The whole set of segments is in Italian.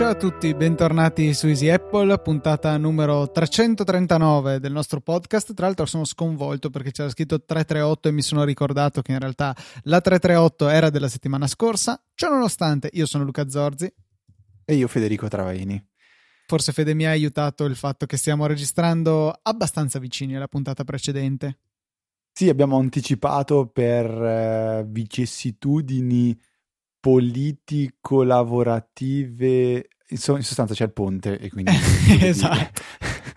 Ciao a tutti, bentornati su Easy Apple, puntata numero 339 del nostro podcast. Tra l'altro sono sconvolto perché c'era scritto 338 e mi sono ricordato che in realtà la 338 era della settimana scorsa. Ciononostante, io sono Luca Zorzi. E io Federico Travaini. Forse Fede mi ha aiutato il fatto che stiamo registrando abbastanza vicini alla puntata precedente. Sì, abbiamo anticipato per eh, vicissitudini politico-lavorative, insomma, in sostanza c'è il ponte e quindi... esatto.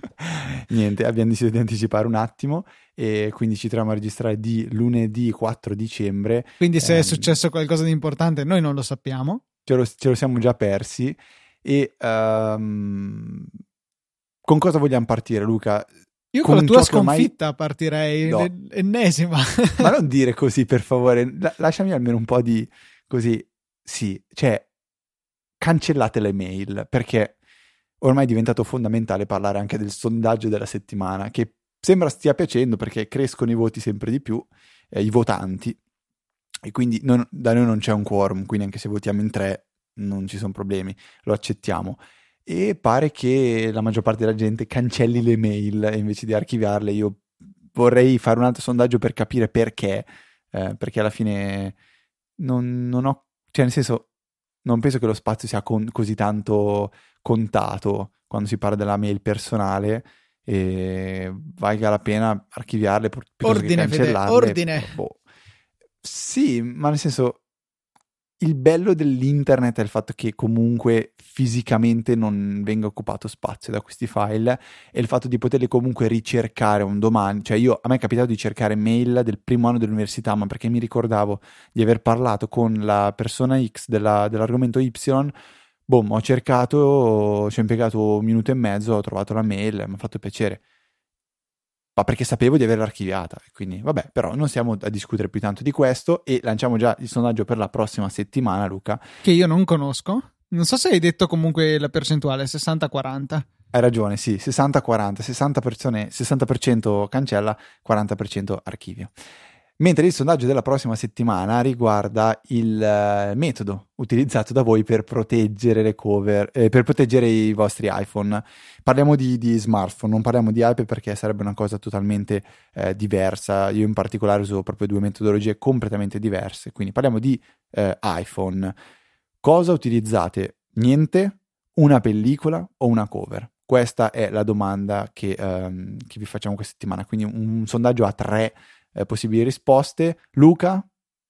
Niente, abbiamo deciso di anticipare un attimo e quindi ci troviamo a registrare di lunedì 4 dicembre. Quindi se ehm, è successo qualcosa di importante noi non lo sappiamo. Ce lo, ce lo siamo già persi e um, con cosa vogliamo partire Luca? Io con, con la tua sconfitta ormai... partirei, no. l'ennesima. Ma non dire così per favore, lasciami almeno un po' di così sì, cioè, cancellate le mail perché ormai è diventato fondamentale parlare anche del sondaggio della settimana che sembra stia piacendo perché crescono i voti sempre di più, eh, i votanti, e quindi non, da noi non c'è un quorum, quindi anche se votiamo in tre non ci sono problemi, lo accettiamo. E pare che la maggior parte della gente cancelli le mail invece di archiviarle. Io vorrei fare un altro sondaggio per capire perché, eh, perché alla fine non, non ho cioè, nel senso, non penso che lo spazio sia con, così tanto contato quando si parla della mail personale e valga la pena archiviarle ordine, che Fede, ordine. Boh. Sì, ma nel senso il bello dell'internet è il fatto che comunque fisicamente non venga occupato spazio da questi file e il fatto di poterli comunque ricercare un domani. Cioè io, a me è capitato di cercare mail del primo anno dell'università, ma perché mi ricordavo di aver parlato con la persona X della, dell'argomento Y, boom, ho cercato, ci ho impiegato un minuto e mezzo, ho trovato la mail, mi ha fatto piacere ma perché sapevo di averla archiviata. Quindi, vabbè, però non stiamo a discutere più tanto di questo e lanciamo già il sondaggio per la prossima settimana, Luca. Che io non conosco. Non so se hai detto comunque la percentuale, 60-40. Hai ragione, sì, 60-40, 60%, persone, 60% cancella, 40% archivio. Mentre il sondaggio della prossima settimana riguarda il uh, metodo utilizzato da voi per proteggere le cover, eh, per proteggere i vostri iPhone. Parliamo di, di, smartphone, non parliamo di iPad perché sarebbe una cosa totalmente eh, diversa. Io in particolare uso proprio due metodologie completamente diverse. Quindi parliamo di eh, iPhone. Cosa utilizzate? Niente, una pellicola o una cover? Questa è la domanda che, um, che vi facciamo questa settimana. Quindi un, un sondaggio a tre eh, possibili risposte. Luca?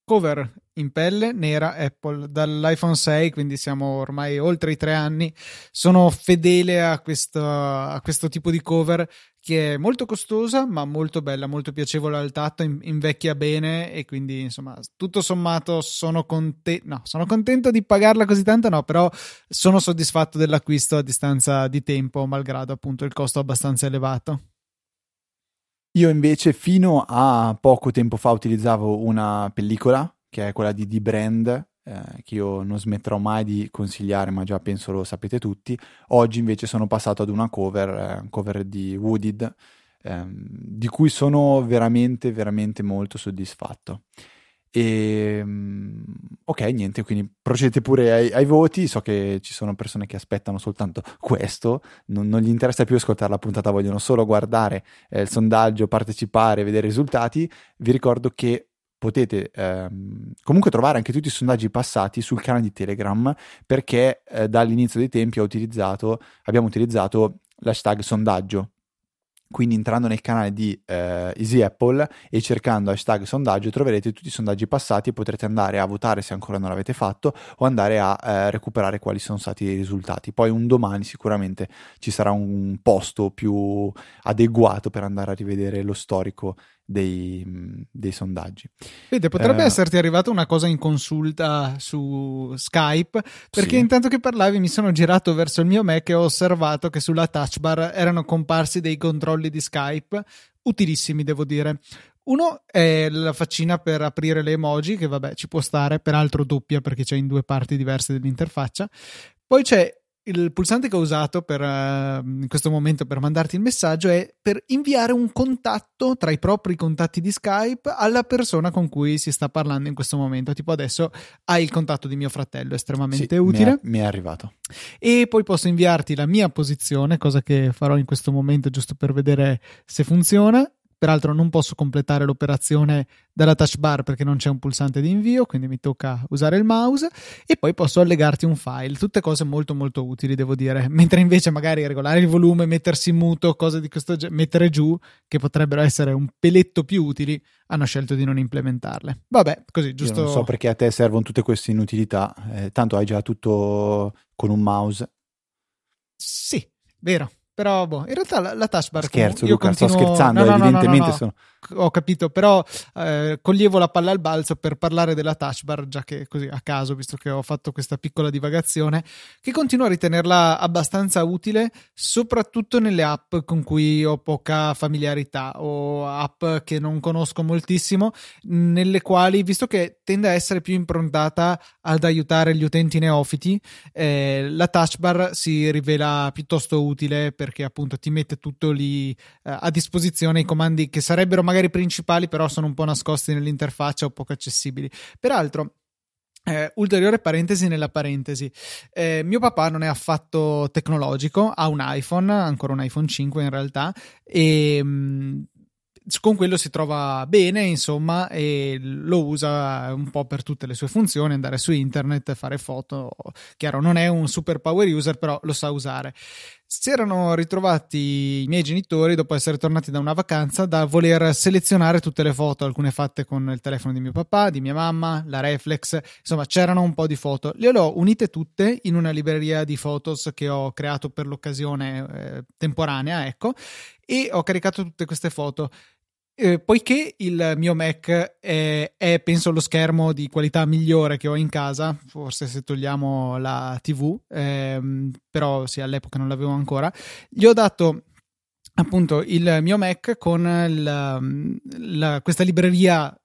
Cover in pelle nera Apple dall'iPhone 6, quindi siamo ormai oltre i tre anni. Sono fedele a questo, a questo tipo di cover che è molto costosa, ma molto bella, molto piacevole al tatto, invecchia bene e quindi insomma, tutto sommato sono, conte- no, sono contento di pagarla così tanto, no, però sono soddisfatto dell'acquisto a distanza di tempo, malgrado appunto il costo abbastanza elevato. Io invece fino a poco tempo fa utilizzavo una pellicola, che è quella di D-Brand, eh, che io non smetterò mai di consigliare, ma già penso lo sapete tutti. Oggi invece sono passato ad una cover, eh, cover di Wooded, eh, di cui sono veramente, veramente molto soddisfatto. E ehm, ok, niente, quindi procedete pure ai, ai, voti. So che ci sono persone che aspettano soltanto questo, non, non gli interessa più ascoltare la puntata, vogliono solo guardare eh, il sondaggio, partecipare, vedere i risultati. Vi ricordo che potete ehm, comunque trovare anche tutti i sondaggi passati sul canale di Telegram perché eh, dall'inizio dei tempi utilizzato, abbiamo utilizzato l'hashtag sondaggio quindi entrando nel canale di eh, Easy Apple e cercando hashtag sondaggio troverete tutti i sondaggi passati e potrete andare a votare se ancora non l'avete fatto o andare a eh, recuperare quali sono stati i risultati. Poi un domani sicuramente ci sarà un posto più adeguato per andare a rivedere lo storico dei, dei sondaggi. Vede, potrebbe eh, esserti arrivata una cosa in consulta su Skype, perché sì. intanto che parlavi mi sono girato verso il mio Mac e ho osservato che sulla touch bar erano comparsi dei controlli di Skype, utilissimi devo dire. Uno è la faccina per aprire le emoji, che vabbè ci può stare, peraltro doppia perché c'è in due parti diverse dell'interfaccia. Poi c'è il pulsante che ho usato per, uh, in questo momento per mandarti il messaggio è per inviare un contatto tra i propri contatti di Skype alla persona con cui si sta parlando in questo momento. Tipo adesso hai il contatto di mio fratello, estremamente sì, utile. Mi è, mi è arrivato. E poi posso inviarti la mia posizione, cosa che farò in questo momento giusto per vedere se funziona Peraltro non posso completare l'operazione dalla touch bar perché non c'è un pulsante di invio, quindi mi tocca usare il mouse e poi posso allegarti un file. Tutte cose molto molto utili, devo dire. Mentre invece magari regolare il volume, mettersi in muto, cose di questo genere, mettere giù, che potrebbero essere un peletto più utili, hanno scelto di non implementarle. Vabbè, così, giusto. Io non so perché a te servono tutte queste inutilità, eh, tanto hai già tutto con un mouse. Sì, vero. Però, boh, in realtà la, la touch bar. Scherzo, io Luca, continuo... sto scherzando. No, no, evidentemente no, sono. Ho capito, però eh, coglievo la palla al balzo per parlare della touch bar, già che così a caso, visto che ho fatto questa piccola divagazione, che continuo a ritenerla abbastanza utile, soprattutto nelle app con cui ho poca familiarità o app che non conosco moltissimo, nelle quali, visto che tende a essere più improntata ad aiutare gli utenti neofiti, eh, la touch bar si rivela piuttosto utile perché appunto ti mette tutto lì eh, a disposizione i comandi che sarebbero magari principali però sono un po' nascosti nell'interfaccia o poco accessibili. Peraltro eh, ulteriore parentesi nella parentesi. Eh, mio papà non è affatto tecnologico, ha un iPhone, ancora un iPhone 5 in realtà, e mh, mm, con quello si trova bene, insomma, e lo usa un po' per tutte le sue funzioni, andare su internet, fare foto. Chiaro, non è un super power user, però lo sa usare. Si erano ritrovati i miei genitori dopo essere tornati da una vacanza da voler selezionare tutte le foto, alcune fatte con il telefono di mio papà, di mia mamma, la reflex, insomma c'erano un po' di foto. Le ho unite tutte in una libreria di photos che ho creato per l'occasione eh, temporanea, ecco, e ho caricato tutte queste foto. Eh, poiché il mio Mac è, è, penso lo schermo di qualità migliore che ho in casa, forse se togliamo la TV, ehm, però sì, all'epoca non l'avevo ancora, gli ho dato appunto il mio Mac con la, la, questa libreria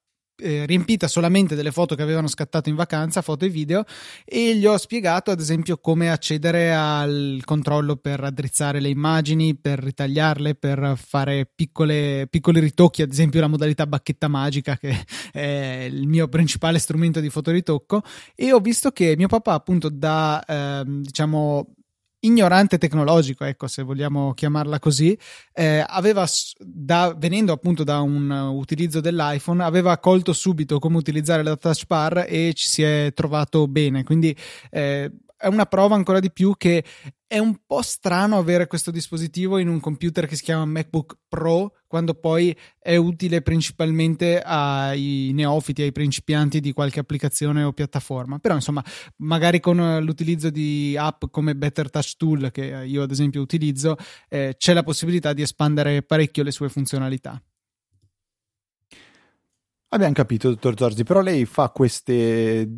eh, riempita solamente delle foto che avevano scattato in vacanza, foto e video, e gli ho spiegato ad esempio come accedere al controllo per addrizzare le immagini, per ritagliarle, per fare piccole, piccoli ritocchi, ad esempio la modalità bacchetta magica che è il mio principale strumento di fotoritocco. E ho visto che mio papà appunto da eh, diciamo ignorante tecnologico, ecco, se vogliamo chiamarla così, eh, aveva, da, venendo appunto da un utilizzo dell'iPhone, aveva colto subito come utilizzare la touch bar e ci si è trovato bene. Quindi eh, è una prova ancora di più che è un po' strano avere questo dispositivo in un computer che si chiama MacBook Pro quando poi è utile principalmente ai neofiti, ai principianti di qualche applicazione o piattaforma. Però insomma, magari con l'utilizzo di app come Better Touch Tool che io ad esempio utilizzo, eh, c'è la possibilità di espandere parecchio le sue funzionalità. Abbiamo capito, dottor Zorzi, però lei fa queste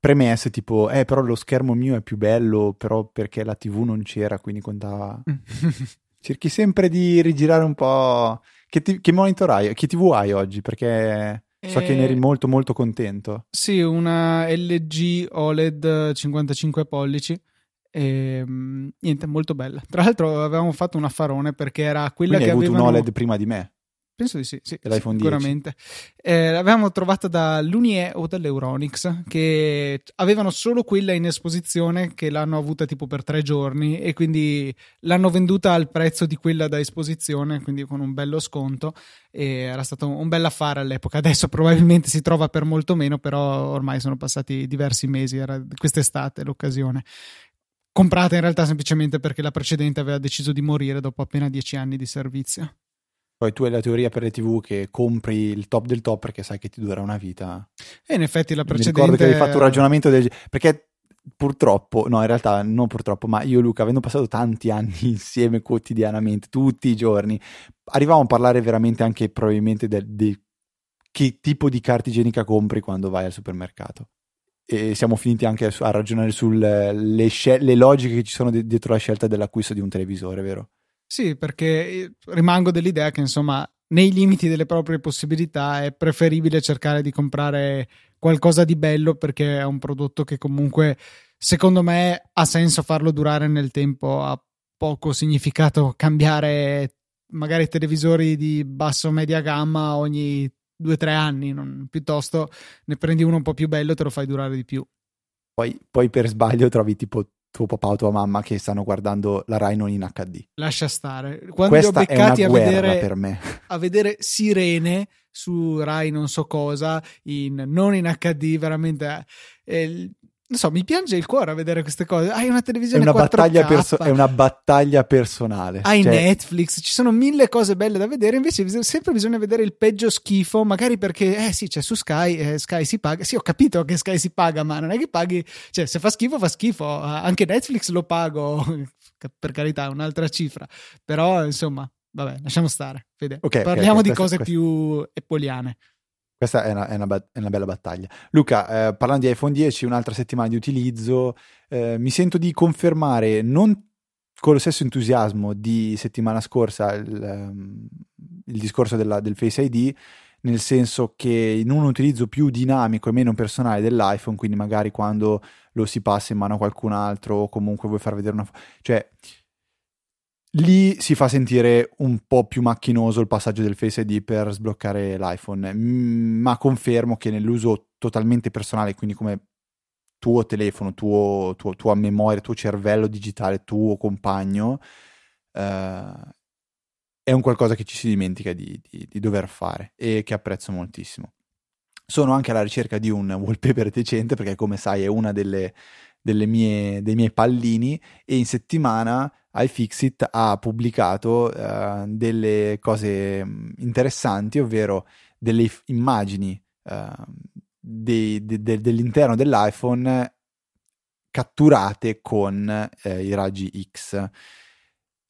premesse tipo, eh, però lo schermo mio è più bello, però perché la TV non c'era, quindi contava... Cerchi sempre di rigirare un po'... Che, ti... che monitor hai? Che TV hai oggi? Perché... So che ne eri eh, molto molto contento. Sì, una LG OLED 55 pollici. E, niente, molto bella. Tra l'altro avevamo fatto un affarone perché era quella Quindi che hai avevano... avuto un OLED prima di me. Penso di sì, sì sicuramente. Eh, l'avevamo trovata dall'Unie o dall'Euronix che avevano solo quella in esposizione che l'hanno avuta tipo per tre giorni e quindi l'hanno venduta al prezzo di quella da esposizione, quindi con un bello sconto e era stato un bel affare all'epoca. Adesso probabilmente si trova per molto meno, però ormai sono passati diversi mesi, era quest'estate l'occasione comprata in realtà semplicemente perché la precedente aveva deciso di morire dopo appena dieci anni di servizio. Poi tu hai la teoria per le TV che compri il top del top perché sai che ti dura una vita. E in effetti la precedente... Mi ricordo che hai fatto un ragionamento del... perché purtroppo, no in realtà non purtroppo, ma io e Luca avendo passato tanti anni insieme quotidianamente, tutti i giorni, arrivavamo a parlare veramente anche probabilmente del che tipo di carta igienica compri quando vai al supermercato. E siamo finiti anche a, a ragionare sulle scel- le logiche che ci sono dietro la scelta dell'acquisto di un televisore, vero? Sì, perché eh, rimango dell'idea che insomma nei limiti delle proprie possibilità è preferibile cercare di comprare qualcosa di bello perché è un prodotto che comunque secondo me ha senso farlo durare nel tempo, ha poco significato cambiare magari televisori di basso media gamma ogni due o tre anni, non, piuttosto ne prendi uno un po' più bello e te lo fai durare di più. Poi, poi per sbaglio trovi tipo tuo papà o tua mamma che stanno guardando la Rai non in HD. Lascia stare. Quando Questa li ho beccati a vedere, a vedere Sirene su Rai non so cosa, in, non in HD, veramente... Eh, non so, mi piange il cuore a vedere queste cose. Hai una televisione è una 4K. Battaglia perso- è una battaglia personale. Hai cioè... Netflix, ci sono mille cose belle da vedere. Invece, sempre bisogna vedere il peggio schifo. Magari perché, eh sì, c'è su Sky, eh, Sky si paga. Sì, ho capito che Sky si paga, ma non è che paghi. Cioè, se fa schifo, fa schifo. Anche Netflix lo pago. per carità, è un'altra cifra. Però, insomma, vabbè, lasciamo stare. Fede. Okay, Parliamo okay, di cose questa... più epoliane. Questa è una, è, una, è una, bella battaglia. Luca, eh, parlando di iPhone 10, un'altra settimana di utilizzo, eh, mi sento di confermare non con lo stesso entusiasmo di settimana scorsa il, um, il discorso della, del Face ID, nel senso che in un utilizzo più dinamico e meno personale dell'iPhone, quindi magari quando lo si passa in mano a qualcun altro o comunque vuoi far vedere una... cioè Lì si fa sentire un po' più macchinoso il passaggio del Face ID per sbloccare l'iPhone, mm, ma confermo che nell'uso totalmente personale, quindi come tuo telefono, tuo, tuo, tua memoria, tuo cervello digitale, tuo compagno, eh, è un qualcosa che ci si dimentica di, di, di dover fare e che apprezzo moltissimo. Sono anche alla ricerca di un wallpaper decente perché come sai è una delle, delle mie, dei miei pallini e in settimana iFixit ha pubblicato uh, delle cose mm, interessanti, ovvero delle if- immagini uh, dei, de- de- dell'interno dell'iPhone catturate con eh, i raggi X.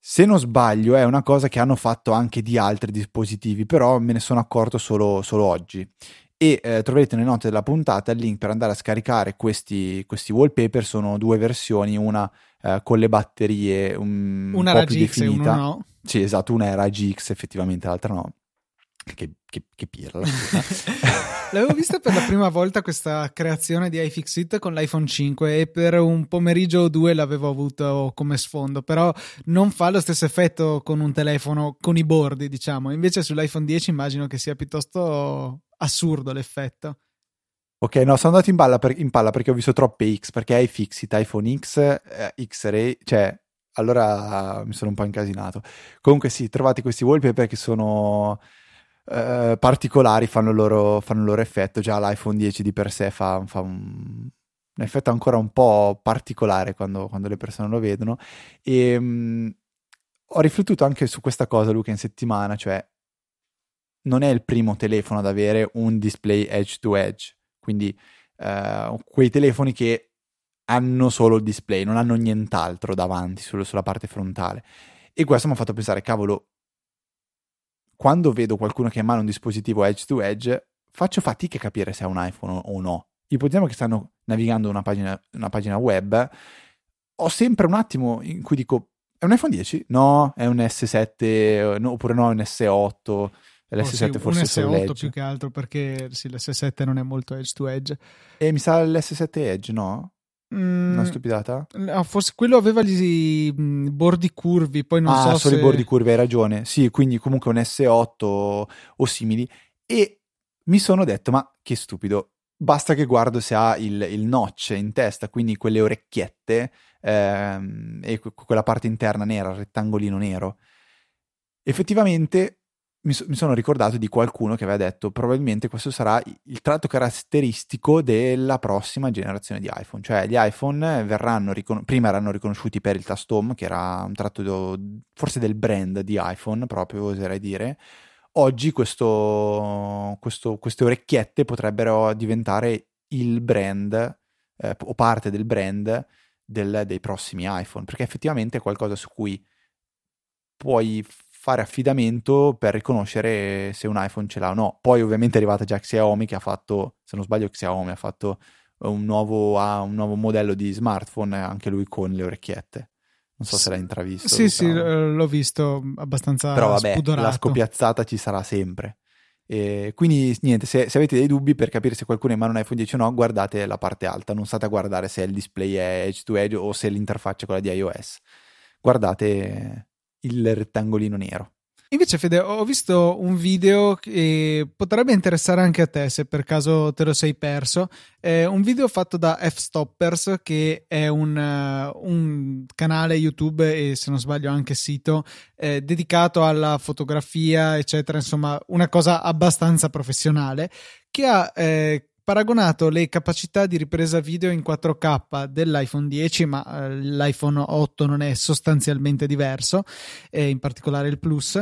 Se non sbaglio, è una cosa che hanno fatto anche di altri dispositivi, però me ne sono accorto solo, solo oggi. E eh, troverete nelle note della puntata il link per andare a scaricare questi, questi wallpaper. Sono due versioni, una eh, con le batterie un una po' più GX definita. no. Sì, esatto, una era GX effettivamente, l'altra no. Che, che, che pirla. L'avevo vista per la prima volta questa creazione di iFixit con l'iPhone 5 e per un pomeriggio o due l'avevo avuto come sfondo, però non fa lo stesso effetto con un telefono con i bordi, diciamo. Invece sull'iPhone 10 immagino che sia piuttosto assurdo l'effetto. Ok, no, sono andato in, per, in palla perché ho visto troppe X, perché hai Fixit, iPhone X, eh, X-Ray, cioè, allora mi sono un po' incasinato. Comunque sì, trovate questi wallpaper che sono eh, particolari, fanno il, loro, fanno il loro effetto, già l'iPhone 10 di per sé fa, fa un, un, effetto ancora un po' particolare quando, quando le persone lo vedono. E mh, mm, ho riflettuto anche su questa cosa, Luca, in settimana, cioè non è il primo telefono ad avere un display edge to edge quindi eh, quei telefoni che hanno solo il display, non hanno nient'altro davanti solo sulla parte frontale. E questo mi ha fatto pensare, cavolo, quando vedo qualcuno che ha in mano un dispositivo edge to edge, faccio fatica a capire se è un iPhone o no. Ipotizziamo che stanno navigando una pagina, una pagina web, ho sempre un attimo in cui dico, è un iPhone 10? No, è un S7, no, oppure no, è un S8 L'S7 oh, sì, forse un S8 più che altro perché sì, l'S7 non è molto edge to edge. E mi sa l'S7 edge, no? Mm, Una stupidata? No, forse quello aveva gli bordi curvi, poi non ah, so solo se... i bordi curvi, hai ragione. Sì, quindi comunque un S8 o, o simili. E mi sono detto, ma che stupido, basta che guardo se ha il, il notch in testa, quindi quelle orecchiette ehm, e quella parte interna nera, il rettangolino nero. Effettivamente mi, so, mi, sono ricordato di qualcuno che aveva detto probabilmente questo sarà il tratto caratteristico della prossima generazione di iPhone, cioè gli iPhone verranno ricon- prima erano riconosciuti per il tasto home che era un tratto do, forse del brand di iPhone proprio oserei dire, oggi questo, questo, queste orecchiette potrebbero diventare il brand eh, o parte del brand del, dei prossimi iPhone, perché effettivamente è qualcosa su cui puoi fare affidamento per riconoscere se un iPhone ce l'ha o no. Poi ovviamente è arrivata già Xiaomi che ha fatto, se non sbaglio Xiaomi ha fatto un nuovo, ha un nuovo modello di smartphone, anche lui con le orecchiette. Non so se l'hai intravisto. Sì, sì, l'ho visto abbastanza Però vabbè, spudorato. la scopiazzata ci sarà sempre. E quindi niente, se, se, avete dei dubbi per capire se qualcuno è in mano un iPhone 10 o no, guardate la parte alta, non state a guardare se il display è edge to edge o se l'interfaccia è quella di iOS. Guardate il rettangolino nero. Invece, Fede, ho visto un video che potrebbe interessare anche a te se per caso te lo sei perso. È un video fatto da F-Stoppers, che è un, uh, un, canale YouTube e se non sbaglio anche sito eh, dedicato alla fotografia, eccetera. Insomma, una cosa abbastanza professionale che ha eh, paragonato le capacità di ripresa video in 4K dell'iPhone 10, ma eh, l'iPhone 8 non è sostanzialmente diverso, eh, in particolare il Plus,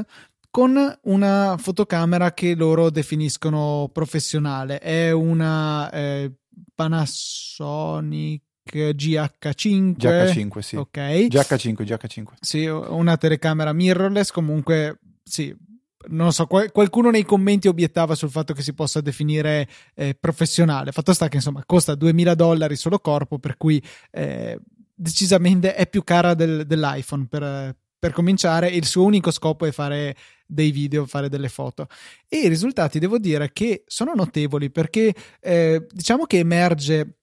con una fotocamera che loro definiscono professionale. È una eh, Panasonic GH5 GH5 sì. Ok. GH5 GH5 sì una telecamera mirrorless comunque sì non so, qualcuno nei commenti obiettava sul fatto che si possa definire eh, professionale. Fatto sta che insomma costa 2000 dollari solo corpo, per cui eh, decisamente è più cara del, dell'iPhone per, per cominciare. Il suo unico scopo è fare dei video, fare delle foto. E i risultati devo dire che sono notevoli perché eh, diciamo che emerge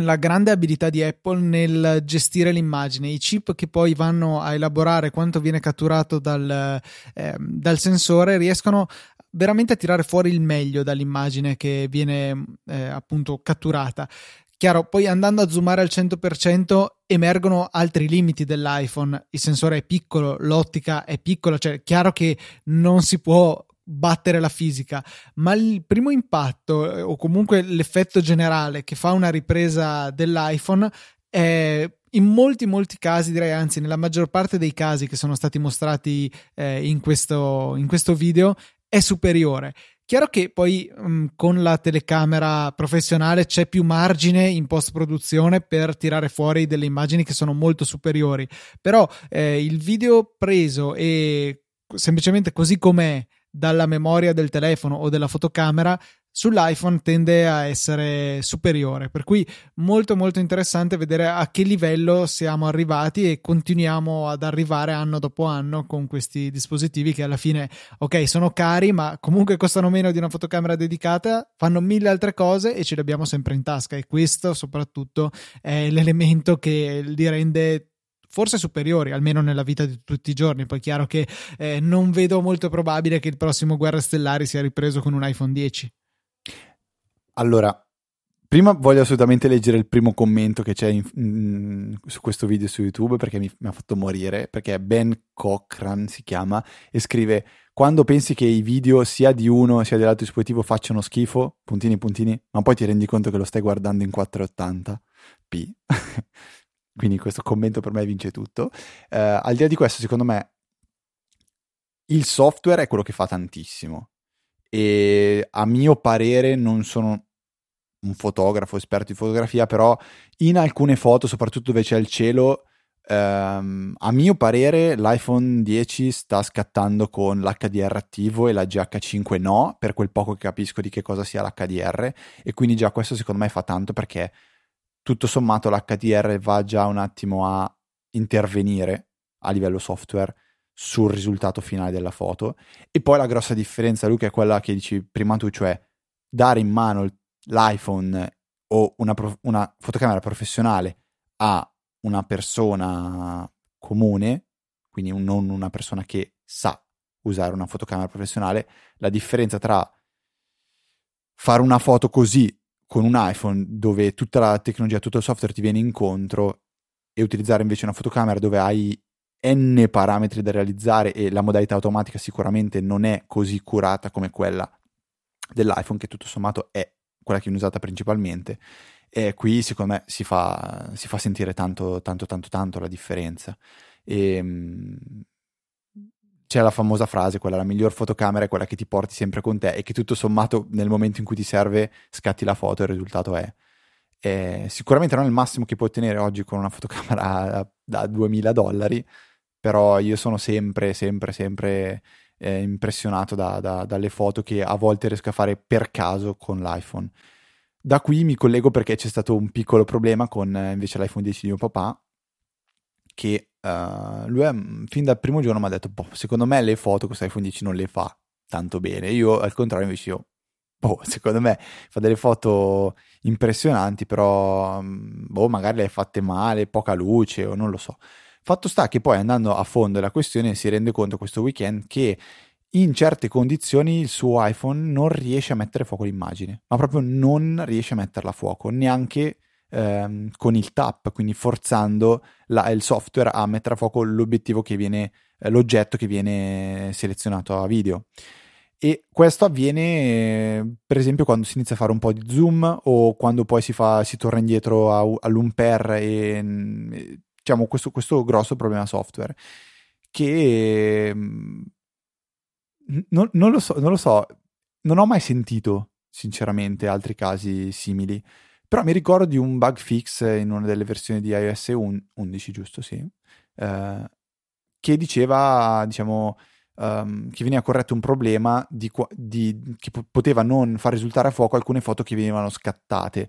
la grande abilità di Apple nel gestire l'immagine, i chip che poi vanno a elaborare quanto viene catturato dal, eh, dal sensore riescono veramente a tirare fuori il meglio dall'immagine che viene eh, appunto catturata. Chiaro, poi andando a zoomare al 100% emergono altri limiti dell'iPhone, il sensore è piccolo, l'ottica è piccola, cioè è chiaro che non si può battere la fisica, ma il primo impatto eh, o comunque l'effetto generale che fa una ripresa dell'iPhone è in molti molti casi direi anzi nella maggior parte dei casi che sono stati mostrati eh, in, questo, in questo video è superiore. Chiaro che poi mh, mm, con la telecamera professionale c'è più margine in post produzione per tirare fuori delle immagini che sono molto superiori, però eh, il video preso e semplicemente così com'è dalla memoria del telefono o della fotocamera sull'iPhone tende a essere superiore. Per cui molto molto interessante vedere a che livello siamo arrivati e continuiamo ad arrivare anno dopo anno con questi dispositivi che alla fine ok sono cari ma comunque costano meno di una fotocamera dedicata fanno mille altre cose e ce le abbiamo sempre in tasca. E questo soprattutto è l'elemento che li rende forse superiori, almeno nella vita di tutti i giorni. Poi è chiaro che eh, non vedo molto probabile che il prossimo Guerra Stellari sia ripreso con un iPhone 10. Allora, prima voglio assolutamente leggere il primo commento che c'è in, in, su questo video su YouTube perché mi, mi, ha fatto morire, perché Ben Cochran si chiama e scrive quando pensi che i video sia di uno sia dell'altro dispositivo facciano schifo, puntini puntini, ma poi ti rendi conto che lo stai guardando in 480p. Quindi questo commento per me vince tutto. Uh, al di là di questo, secondo me, il software è quello che fa tantissimo. E a mio parere non sono un fotografo esperto di fotografia, però in alcune foto, soprattutto dove c'è il cielo, ehm, a mio parere l'iPhone 10 sta scattando con l'HDR attivo e la GH5 no, per quel poco che capisco di che cosa sia l'HDR, e quindi già questo secondo me fa tanto perché tutto sommato l'HDR va già un attimo a intervenire a livello software sul risultato finale della foto. E poi la grossa differenza, Luca, è quella che dici prima tu, cioè dare in mano l'iPhone o una, una fotocamera professionale a una persona comune, quindi un, non una persona che sa usare una fotocamera professionale, la differenza tra fare una foto così con un iPhone dove tutta la tecnologia, tutto il software ti viene incontro e utilizzare invece una fotocamera dove hai n parametri da realizzare e la modalità automatica sicuramente non è così curata come quella dell'iPhone che tutto sommato è quella che viene usata principalmente e qui secondo me si fa, si fa sentire tanto tanto tanto tanto la differenza. E, ehm, c'è la famosa frase, quella la miglior fotocamera è quella che ti porti sempre con te e che tutto sommato nel momento in cui ti serve scatti la foto e il risultato è. è sicuramente non è il massimo che puoi ottenere oggi con una fotocamera da 2000 dollari, però io sono sempre, sempre, sempre eh, impressionato da, da, dalle foto che a volte riesco a fare per caso con l'iPhone. Da qui mi collego perché c'è stato un piccolo problema con eh, invece l'iPhone 10 di mio papà, che uh, lui è, fin dal primo giorno mi ha detto, boh, secondo me le foto questo iPhone 10 non le fa tanto bene. Io al contrario invece io, boh, secondo me fa delle foto impressionanti, però mm, boh, magari le hai fatte male, poca luce o non lo so. Fatto sta che poi andando a fondo della questione si rende conto questo weekend che in certe condizioni il suo iPhone non riesce a mettere fuoco l'immagine, ma proprio non riesce a metterla a fuoco, neanche ehm, con il tap, quindi forzando la, il software a mettere a fuoco l'obiettivo che viene, eh, l'oggetto che viene selezionato a video. E questo avviene, per esempio, quando si inizia a fare un po' di zoom o quando poi si, fa, si torna indietro a, all'umper e diciamo questo, questo grosso problema software che non, non, lo so, non lo so, non ho mai sentito sinceramente altri casi simili. Però mi ricordo di un bug fix in una delle versioni di iOS 11, giusto? Sì. Eh, che diceva, diciamo, um, che veniva corretto un problema di, di, che poteva non far risultare a fuoco alcune foto che venivano scattate.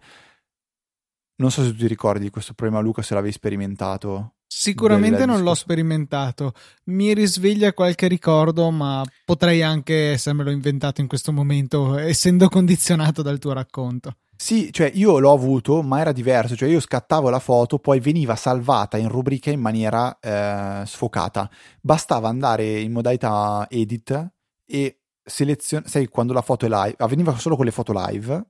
Non so se tu ti ricordi di questo problema, Luca, se l'avevi sperimentato. Sicuramente non l'ho sperimentato. Mi risveglia qualche ricordo, ma potrei anche essermelo inventato in questo momento, essendo condizionato dal tuo racconto. Sì, cioè io l'ho avuto, ma era diverso, cioè io scattavo la foto, poi veniva salvata in rubrica in maniera eh, sfocata. Bastava andare in modalità edit e selezionare, sai, quando la foto è live, avveniva solo con le foto live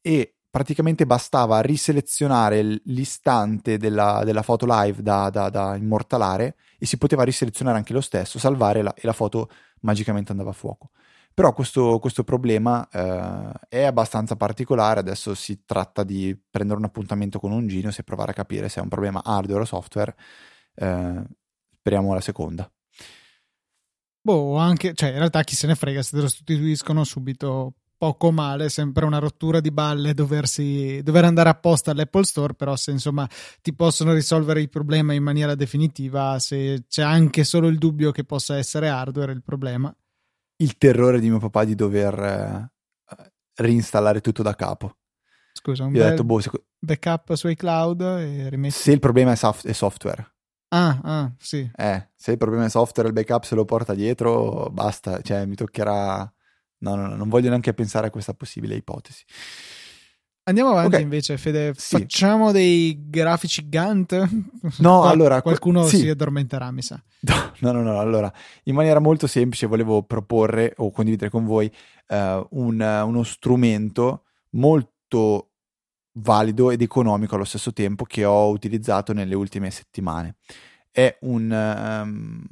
e praticamente bastava riselezionare l'istante della, della foto live da, da, da, immortalare e si poteva riselezionare anche lo stesso, salvare la, e la foto magicamente andava a fuoco. Però questo, questo problema eh, è abbastanza particolare, adesso si tratta di prendere un appuntamento con un Genius e provare a capire se è un problema hardware o software. Eh, speriamo la seconda. Boh, anche, cioè in realtà chi se ne frega se te lo sostituiscono subito poco male, sempre una rottura di balle doversi, dover andare apposta all'Apple Store, però se insomma ti possono risolvere il problema in maniera definitiva, se c'è anche solo il dubbio che possa essere hardware il problema. Il terrore di mio papà di dover eh, reinstallare tutto da capo. Scusa, un be- detto, boh, se... backup sui cloud e rimetti... Se il problema è, soft- è software. Ah, ah, sì. Eh, se il problema è software il backup se lo porta dietro, basta, cioè mi toccherà No, no, no, non voglio neanche pensare a questa possibile ipotesi. Andiamo avanti okay. invece, Fede. Sì. Facciamo dei grafici Gantt? No, Qual- allora. Qualcuno sì. si addormenterà, mi sa. No, no, no. Allora, in maniera molto semplice volevo proporre o condividere con voi uh, un, uno strumento molto valido ed economico allo stesso tempo che ho utilizzato nelle ultime settimane. È un, um,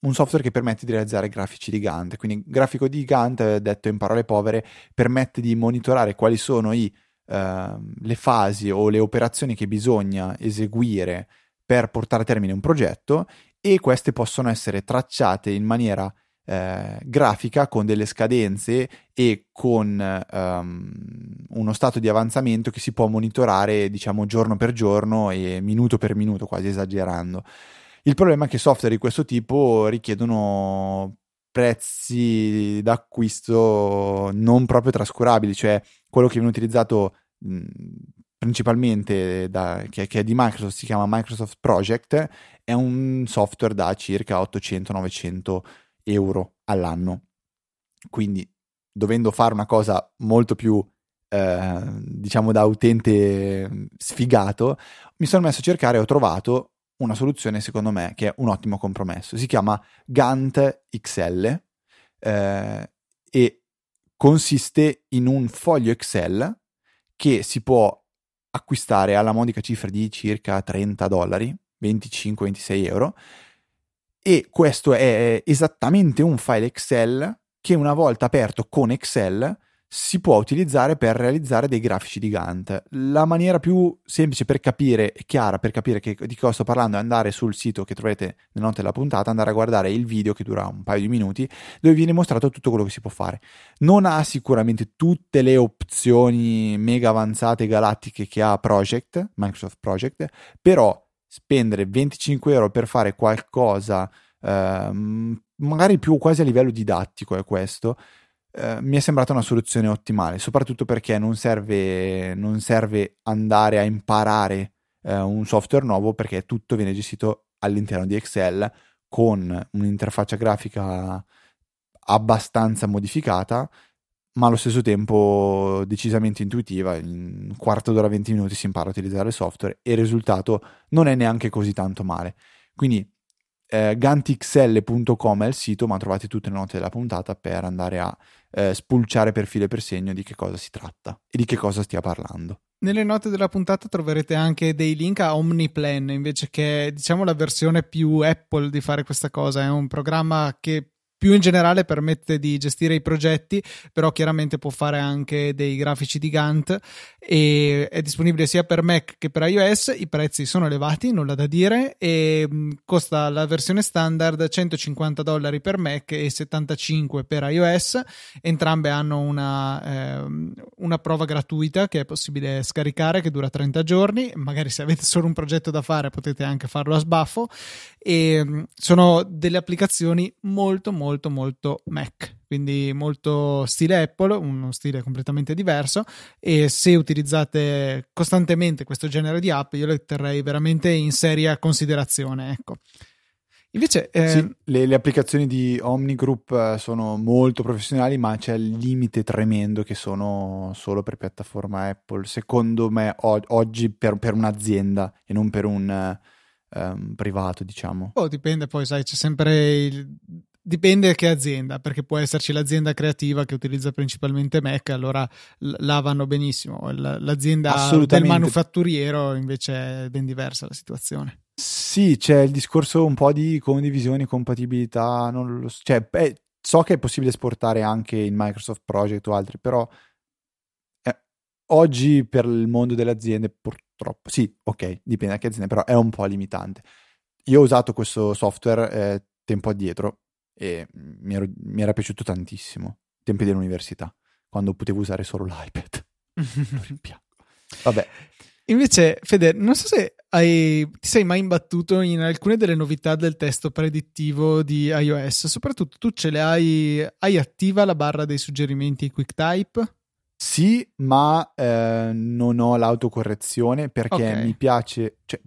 un software che permette di realizzare grafici di Gantt. Quindi grafico di Gantt, detto in parole povere, permette di monitorare quali sono i, uh, le fasi o le operazioni che bisogna eseguire per portare a termine un progetto e queste possono essere tracciate in maniera eh, grafica con delle scadenze e con um, uno stato di avanzamento che si può monitorare diciamo giorno per giorno e minuto per minuto quasi esagerando. Il problema è che software di questo tipo richiedono prezzi d'acquisto non proprio trascurabili, cioè quello che viene utilizzato principalmente da, che, che, è di Microsoft, si chiama Microsoft Project, è un software da circa 800-900 euro all'anno. Quindi dovendo fare una cosa molto più eh, diciamo da utente sfigato, mi sono messo a cercare e ho trovato una soluzione, secondo me, che è un ottimo compromesso. Si chiama Gantt XL eh, e consiste in un foglio Excel che si può acquistare alla modica cifra di circa 30 dollari, 25-26 euro. E questo è esattamente un file Excel che una volta aperto con Excel si può utilizzare per realizzare dei grafici di Gantt. La maniera più semplice per capire chiara per capire che, di cosa sto parlando è andare sul sito che troverete nelle note della puntata, andare a guardare il video che dura un paio di minuti, dove viene mostrato tutto quello che si può fare. Non ha sicuramente tutte le opzioni mega avanzate galattiche che ha Project, Microsoft Project, però spendere 25 euro per fare qualcosa, ehm, magari più quasi a livello didattico è questo, eh, mi è sembrata una soluzione ottimale, soprattutto perché non serve, non serve andare a imparare eh, un software nuovo perché tutto viene gestito all'interno di Excel con un'interfaccia grafica abbastanza modificata, ma allo stesso tempo decisamente intuitiva. In un quarto d'ora, 20 minuti si impara a utilizzare il software e il risultato non è neanche così tanto male. Quindi eh, gantixl.com è il sito, ma trovate tutte le note della puntata per andare a eh, spulciare per filo e per segno di che cosa si tratta e di che cosa stia parlando. Nelle note della puntata troverete anche dei link a OmniPlan, invece che diciamo la versione più Apple di fare questa cosa. È un programma che più in generale permette di gestire i progetti, però chiaramente può fare anche dei grafici di Gantt e è disponibile sia per Mac che per iOS. I prezzi sono elevati, nulla da dire, e costa la versione standard 150 dollari per Mac e 75 per iOS. Entrambe hanno una, eh, una prova gratuita che è possibile scaricare, che dura 30 giorni. Magari se avete solo un progetto da fare potete anche farlo a sbaffo. E sono delle applicazioni molto molto molto molto Mac, quindi molto stile Apple, uno stile completamente diverso e se utilizzate costantemente questo genere di app io le terrei veramente in seria considerazione, ecco. Invece, eh... sì, le, le, applicazioni di Omnigroup eh, sono molto professionali, ma c'è il limite tremendo che sono solo per piattaforma Apple. Secondo me, o- oggi per, per, un'azienda e non per un um, privato, diciamo. Oh, dipende, poi sai, c'è sempre il Dipende da che azienda, perché può esserci l'azienda creativa che utilizza principalmente Mac, allora là vanno benissimo. L'azienda del manufatturiero invece è ben diversa la situazione. Sì, c'è il discorso un po' di condivisione, compatibilità, non lo so. Cioè, beh, so che è possibile esportare anche in Microsoft Project o altri, però eh, oggi per il mondo delle aziende purtroppo, sì, ok, dipende da che azienda, però è un po' limitante. Io ho usato questo software eh, tempo addietro e mi, ero, mi era piaciuto tantissimo, tempi dell'università, quando potevo usare solo l'iPad. Vabbè. Invece, Fede, non so se hai, ti sei mai imbattuto in alcune delle novità del testo predittivo di iOS, soprattutto tu ce le hai, hai attiva la barra dei suggerimenti QuickType? Sì, ma eh, non ho l'autocorrezione perché okay. mi piace, cioè,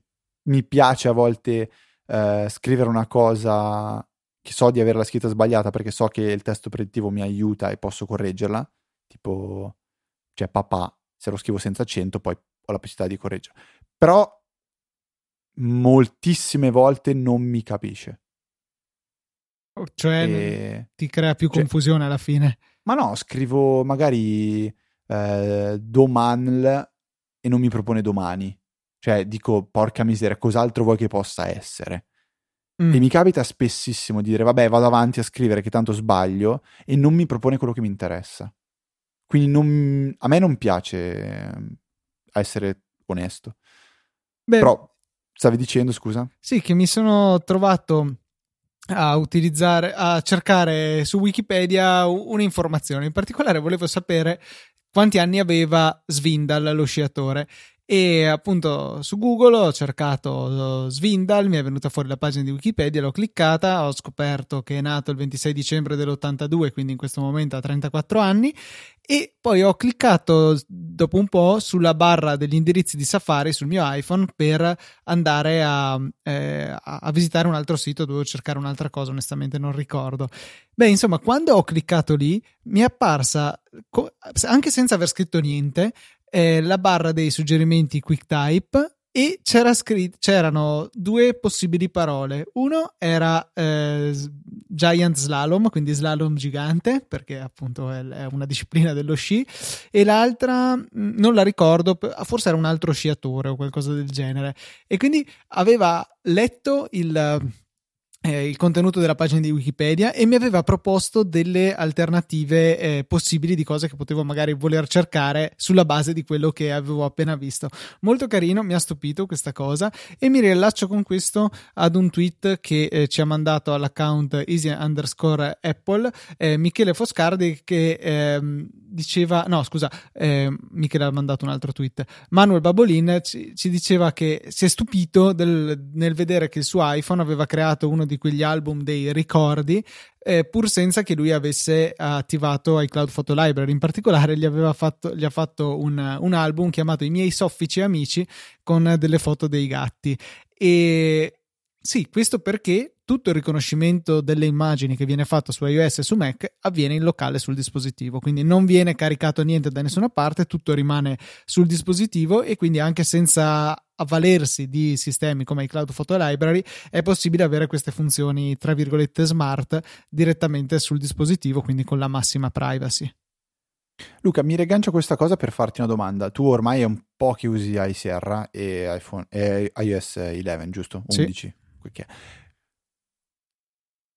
mi piace a volte eh, scrivere una cosa che so di averla scritta sbagliata perché so che il testo predittivo mi aiuta e posso correggerla, tipo, cioè papà, se lo scrivo senza accento poi ho la possibilità di correggere. Però moltissime volte non mi capisce. Oh, cioè e... ti crea più cioè, confusione alla fine. Ma no, scrivo magari eh, doman e non mi propone domani. Cioè dico, porca miseria, cos'altro vuoi che possa essere? Mm. E mi capita spessissimo di dire, vabbè, vado avanti a scrivere che tanto sbaglio e non mi propone quello che mi interessa. Quindi non, a me non piace ehm, essere onesto. Beh, Però, stavi dicendo, scusa? Sì, che mi sono trovato a utilizzare, a cercare su Wikipedia un'informazione. In particolare volevo sapere quanti anni aveva Svindal, lo sciatore e appunto su Google ho cercato Svindal, mi è venuta fuori la pagina di Wikipedia, l'ho cliccata, ho scoperto che è nato il 26 dicembre dell'82, quindi in questo momento ha 34 anni e poi ho cliccato dopo un po' sulla barra degli indirizzi di Safari sul mio iPhone per andare a, eh, a visitare un altro sito, dovevo cercare un'altra cosa, onestamente non ricordo. Beh, insomma, quando ho cliccato lì mi è apparsa, anche senza aver scritto niente, eh, la barra dei suggerimenti QuickType e c'era scritto, c'erano due possibili parole. Uno era eh, Giant Slalom, quindi slalom gigante, perché appunto è una disciplina dello sci, e l'altra mm, non la ricordo, forse era un altro sciatore o qualcosa del genere. E quindi aveva letto il eh, il contenuto della pagina di Wikipedia e mi aveva proposto delle alternative eh, possibili di cose che potevo magari voler cercare sulla base di quello che avevo appena visto. Molto carino, mi ha stupito questa cosa e mi riallaccio con questo ad un tweet che eh, ci ha mandato all'account easy underscore apple eh, Michele Foscardi che ehm, diceva, no scusa, eh, Michele ha mandato un altro tweet, Manuel Babolin ci, ci diceva che si è stupito del, nel vedere che il suo iPhone aveva creato uno di di quegli album dei ricordi, eh, pur senza che lui avesse attivato iCloud Photo Library. In particolare gli, fatto, gli ha fatto un, un, album chiamato I miei soffici amici con delle foto dei gatti. E Sì, questo perché tutto il riconoscimento delle immagini che viene fatto su iOS e su Mac avviene in locale sul dispositivo, quindi non viene caricato niente da nessuna parte, tutto rimane sul dispositivo e quindi anche senza avvalersi di sistemi come iCloud Photo Library è possibile avere queste funzioni tra virgolette smart direttamente sul dispositivo, quindi con la massima privacy. Luca, mi rigancio a questa cosa per farti una domanda. Tu ormai è un po' che usi iSierra e, iPhone, e iOS 11, giusto? 11. Sì.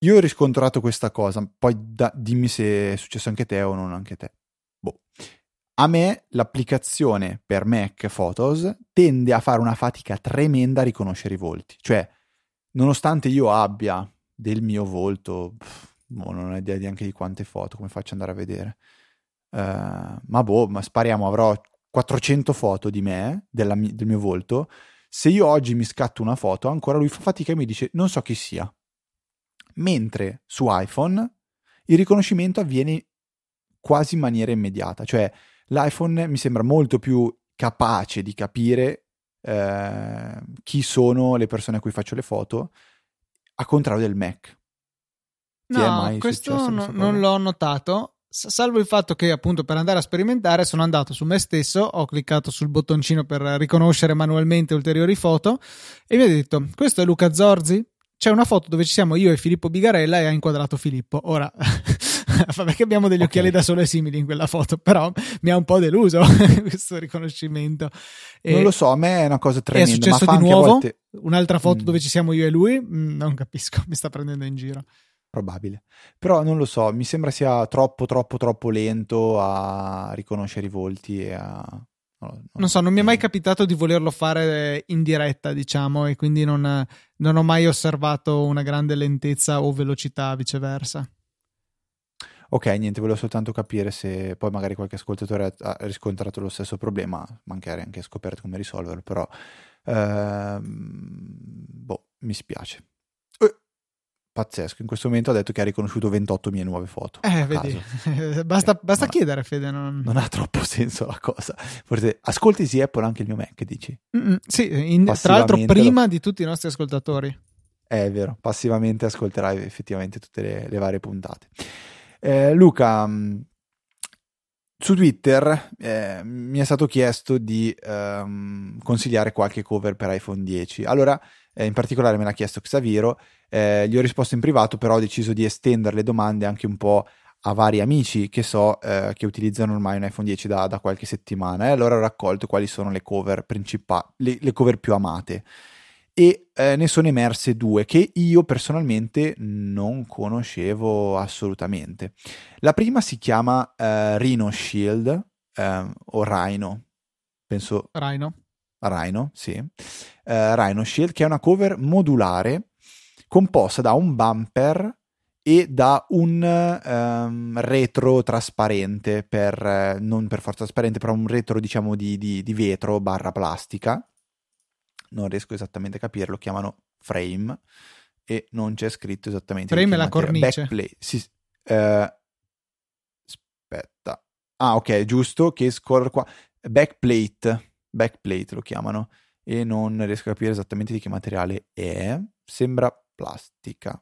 Io ho riscontrato questa cosa, poi da, dimmi se è successo anche te o non anche te. Boh. A me l'applicazione per Mac Photos tende a fare una fatica tremenda a riconoscere i volti. Cioè, nonostante io abbia del mio volto, pff, boh, non ho idea neanche di quante foto, come faccio ad andare a vedere. Uh, ma boh, ma spariamo, avrò 400 foto di me, della, del mio volto, se io oggi mi scatto una foto, ancora lui fa fatica e mi dice non so chi sia. Mentre su iPhone il riconoscimento avviene quasi in maniera immediata, cioè l'iPhone mi sembra molto più capace di capire eh, chi sono le persone a cui faccio le foto, a contrario del Mac. No, questo no, non l'ho notato salvo il fatto che appunto per andare a sperimentare sono andato su me stesso, ho cliccato sul bottoncino per riconoscere manualmente ulteriori foto e mi ha detto questo è Luca Zorzi? C'è una foto dove ci siamo io e Filippo Bigarella e ha inquadrato Filippo. Ora, vabbè che abbiamo degli okay. occhiali da sole simili in quella foto, però mi ha un po' deluso questo riconoscimento. E non lo so, a me è una cosa tremenda. È successo di nuovo? Volte... Un'altra foto mm. dove ci siamo io e lui? Mm, non capisco, mi sta prendendo in giro probabile. Però non lo so, mi sembra sia troppo, troppo, troppo lento a riconoscere i volti e a... No, no, non so, non mi è mai capitato di volerlo fare in diretta, diciamo, e quindi non, non ho mai osservato una grande lentezza o velocità, viceversa. Ok, niente, volevo soltanto capire se poi magari qualche ascoltatore ha riscontrato lo stesso problema, magari anche scoperto come risolverlo, però ehm, boh, mi spiace pazzesco. In questo momento ha detto che ha riconosciuto 28 mie nuove foto. Eh, vedi. basta, basta chiedere, Fede. Non... non... ha troppo senso la cosa. Forse ascolti sì Apple anche il mio Mac, dici? Mm-mm, sì, in, tra l'altro prima lo... di tutti i nostri ascoltatori. È vero, passivamente ascolterai effettivamente tutte le, le varie puntate. Eh, Luca, mm, su Twitter eh, mi è stato chiesto di ehm, consigliare qualche cover per iPhone 10. Allora, eh, in particolare me l'ha chiesto Xaviro, eh, gli ho risposto in privato, però ho deciso di estendere le domande anche un po' a vari amici che so eh, che utilizzano ormai un iPhone 10 da, da, qualche settimana e allora ho raccolto quali sono le cover principali, le, le cover più amate e eh, ne sono emerse due che io personalmente non conoscevo assolutamente. La prima si chiama eh, Rhino Shield eh, o Rhino, penso Rhino. Rhino, sì. Uh, Rhino Shield, che è una cover modulare composta da un bumper e da un um, retro trasparente, per, uh, non per forza trasparente, però un retro diciamo di, di, di, vetro barra plastica. Non riesco esattamente a capire, lo chiamano frame e non c'è scritto esattamente. Frame è la cornice. Backplate. Sì, uh, aspetta. Ah, ok, giusto, che scorre qua. Backplate backplate lo chiamano, e non riesco a capire esattamente di che materiale è. Sembra plastica.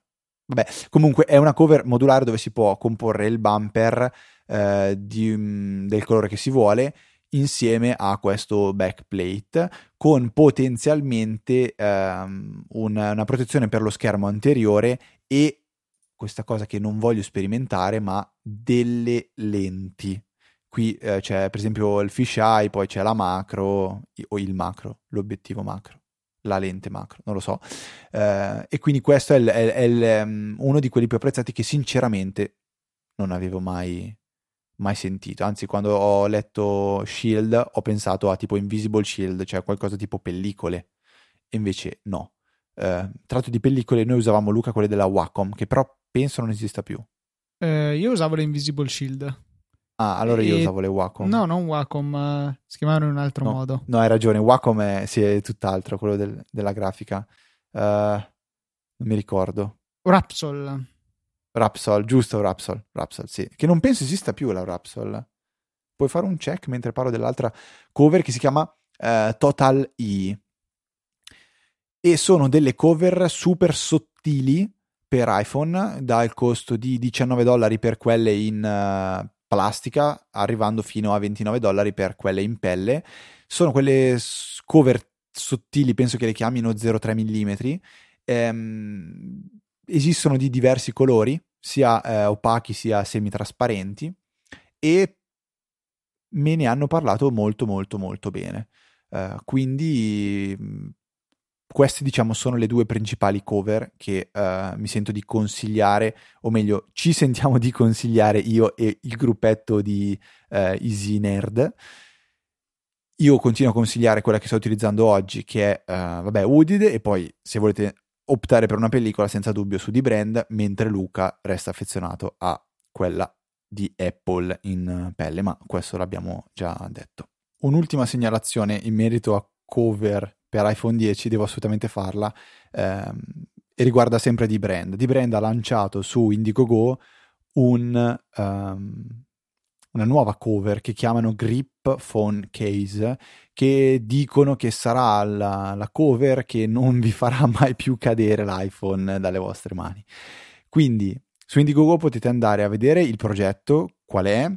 Vabbè, comunque è una cover modulare dove si può comporre il bumper eh, di, um, del colore che si vuole insieme a questo backplate con potenzialmente um, una, una protezione per lo schermo anteriore e questa cosa che non voglio sperimentare, ma delle lenti qui eh, c'è per esempio il fisheye, poi c'è la macro o il macro, l'obiettivo macro, la lente macro, non lo so. Eh, e quindi questo è, il, è, è il, um, uno di quelli più apprezzati che sinceramente non avevo mai, mai sentito. Anzi, quando ho letto Shield ho pensato a tipo Invisible Shield, cioè qualcosa tipo pellicole. E invece no. Eh, tratto di pellicole, noi usavamo Luca quelle della Wacom, che però penso non esista più. Eh, io usavo le Invisible Shield. Ah, allora io usavo le Wacom. No, non Wacom, uh, si chiamavano in un altro no, modo. No, hai ragione, Wacom è, sì, è tutt'altro, quello del, della grafica. Uh, non mi ricordo. Rapsol. Rapsol, giusto, Rapsol, Rapsol, sì. Che non penso esista più la Rapsol. Puoi fare un check mentre parlo dell'altra cover che si chiama uh, Total E. e sono delle cover super sottili per iPhone dal costo di 19 dollari per quelle in uh, plastica arrivando fino a 29 dollari per quelle in pelle sono quelle cover sottili penso che le chiamino 0,3 mm ehm, esistono di diversi colori sia eh, opachi sia semitrasparenti e me ne hanno parlato molto molto molto bene. Uh, quindi queste diciamo sono le due principali cover che uh, mi sento di consigliare o meglio ci sentiamo di consigliare io e il gruppetto di uh, Easy Nerd. Io continuo a consigliare quella che sto utilizzando oggi che è uh, vabbè Wooded e poi se volete optare per una pellicola senza dubbio su di brand mentre Luca resta affezionato a quella di Apple in pelle ma questo l'abbiamo già detto un'ultima segnalazione in merito a cover per iPhone 10 devo assolutamente farla ehm, e riguarda sempre di brand. Di brand ha lanciato su Indiegogo un, um, una nuova cover che chiamano Grip Phone Case che dicono che sarà la, la cover che non vi farà mai più cadere l'iPhone dalle vostre mani. Quindi su Indiegogo potete andare a vedere il progetto, qual è,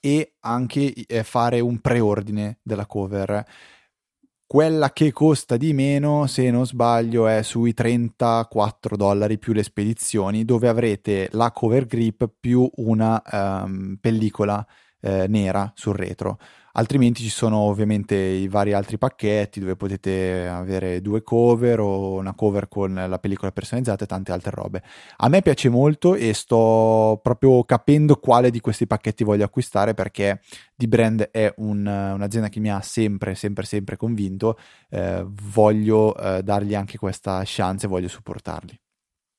e anche eh, fare un preordine della cover quella che costa di meno, se non sbaglio, è sui 34 dollari più le spedizioni, dove avrete la cover grip più una um, pellicola eh, nera sul retro altrimenti ci sono ovviamente i vari altri pacchetti dove potete avere due cover o una cover con la pellicola personalizzata e tante altre robe. A me piace molto e sto proprio capendo quale di questi pacchetti voglio acquistare perché di brand è un, un'azienda che mi ha sempre, sempre, sempre convinto. Eh, voglio eh, dargli anche questa chance e voglio supportarli.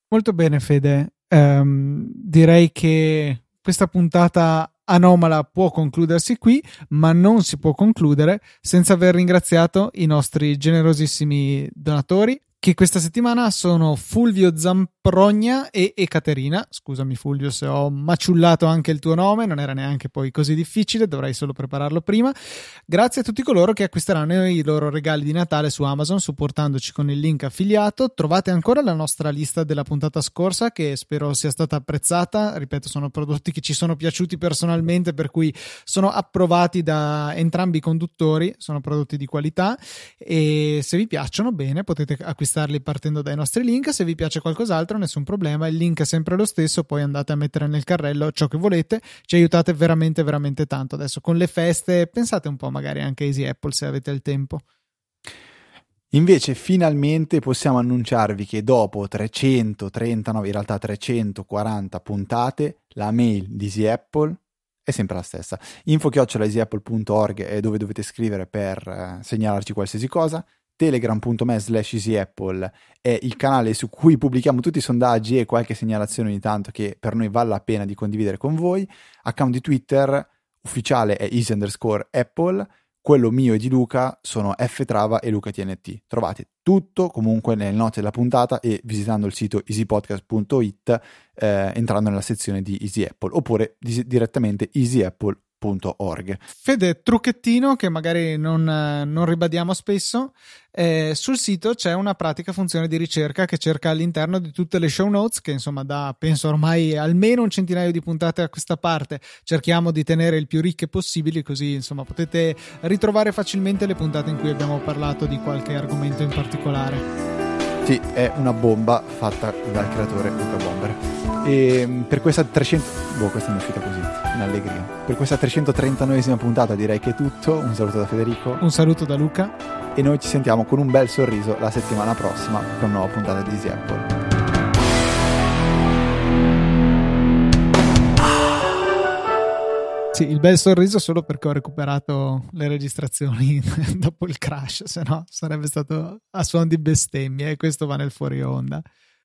Molto bene, Fede. Um, direi che questa puntata anomala può concludersi qui, ma non si può concludere senza aver ringraziato i nostri generosissimi donatori che questa settimana sono Fulvio Zamprogna e Ekaterina. Scusami Fulvio se ho maciullato anche il tuo nome, non era neanche poi così difficile, dovrei solo prepararlo prima. Grazie a tutti coloro che acquisteranno i loro regali di Natale su Amazon supportandoci con il link affiliato. Trovate ancora la nostra lista della puntata scorsa che spero sia stata apprezzata. Ripeto, sono prodotti che ci sono piaciuti personalmente, per cui sono approvati da entrambi i conduttori, sono prodotti di qualità e se vi piacciono bene potete acquistare acquistarli partendo dai nostri link. Se vi piace qualcos'altro, nessun problema, il link è sempre lo stesso, poi andate a mettere nel carrello ciò che volete, ci aiutate veramente, veramente tanto. Adesso con le feste, pensate un po' magari anche a Easy Apple se avete il tempo. Invece finalmente possiamo annunciarvi che dopo 339, in realtà 340 puntate, la mail di Easy Apple è sempre la stessa. info-easyapple.org è dove dovete scrivere per eh, segnalarci qualsiasi cosa telegram.me slash easyapple è il canale su cui pubblichiamo tutti i sondaggi e qualche segnalazione ogni tanto che per noi vale la pena di condividere con voi. Account di Twitter ufficiale è easy underscore apple, quello mio e di Luca sono ftrava e lucatnt. Trovate tutto comunque nelle note della puntata e visitando il sito easypodcast.it eh, entrando nella sezione di Easy Apple oppure di- direttamente easyapple.com www.ecoscienza.org. Fede, trucchettino che magari non, non ribadiamo spesso, eh, sul sito c'è una pratica funzione di ricerca che cerca all'interno di tutte le show notes, che insomma da penso ormai almeno un centinaio di puntate a questa parte, cerchiamo di tenere il più ricche possibili, così insomma potete ritrovare facilmente le puntate in cui abbiamo parlato di qualche argomento in particolare. Sì, è una bomba fatta dal creatore Luca Bomber. E mm, per questa 300... Boh, questa è uscita così, in allegria. Per questa 339esima puntata direi che è tutto. Un saluto da Federico. Un saluto da Luca. E noi ci sentiamo con un bel sorriso la settimana prossima con una nuova puntata di Easy Apple. Sì, il bel sorriso solo perché ho recuperato le registrazioni dopo il crash, se no sarebbe stato a suon di bestemmie e questo va nel fuori onda.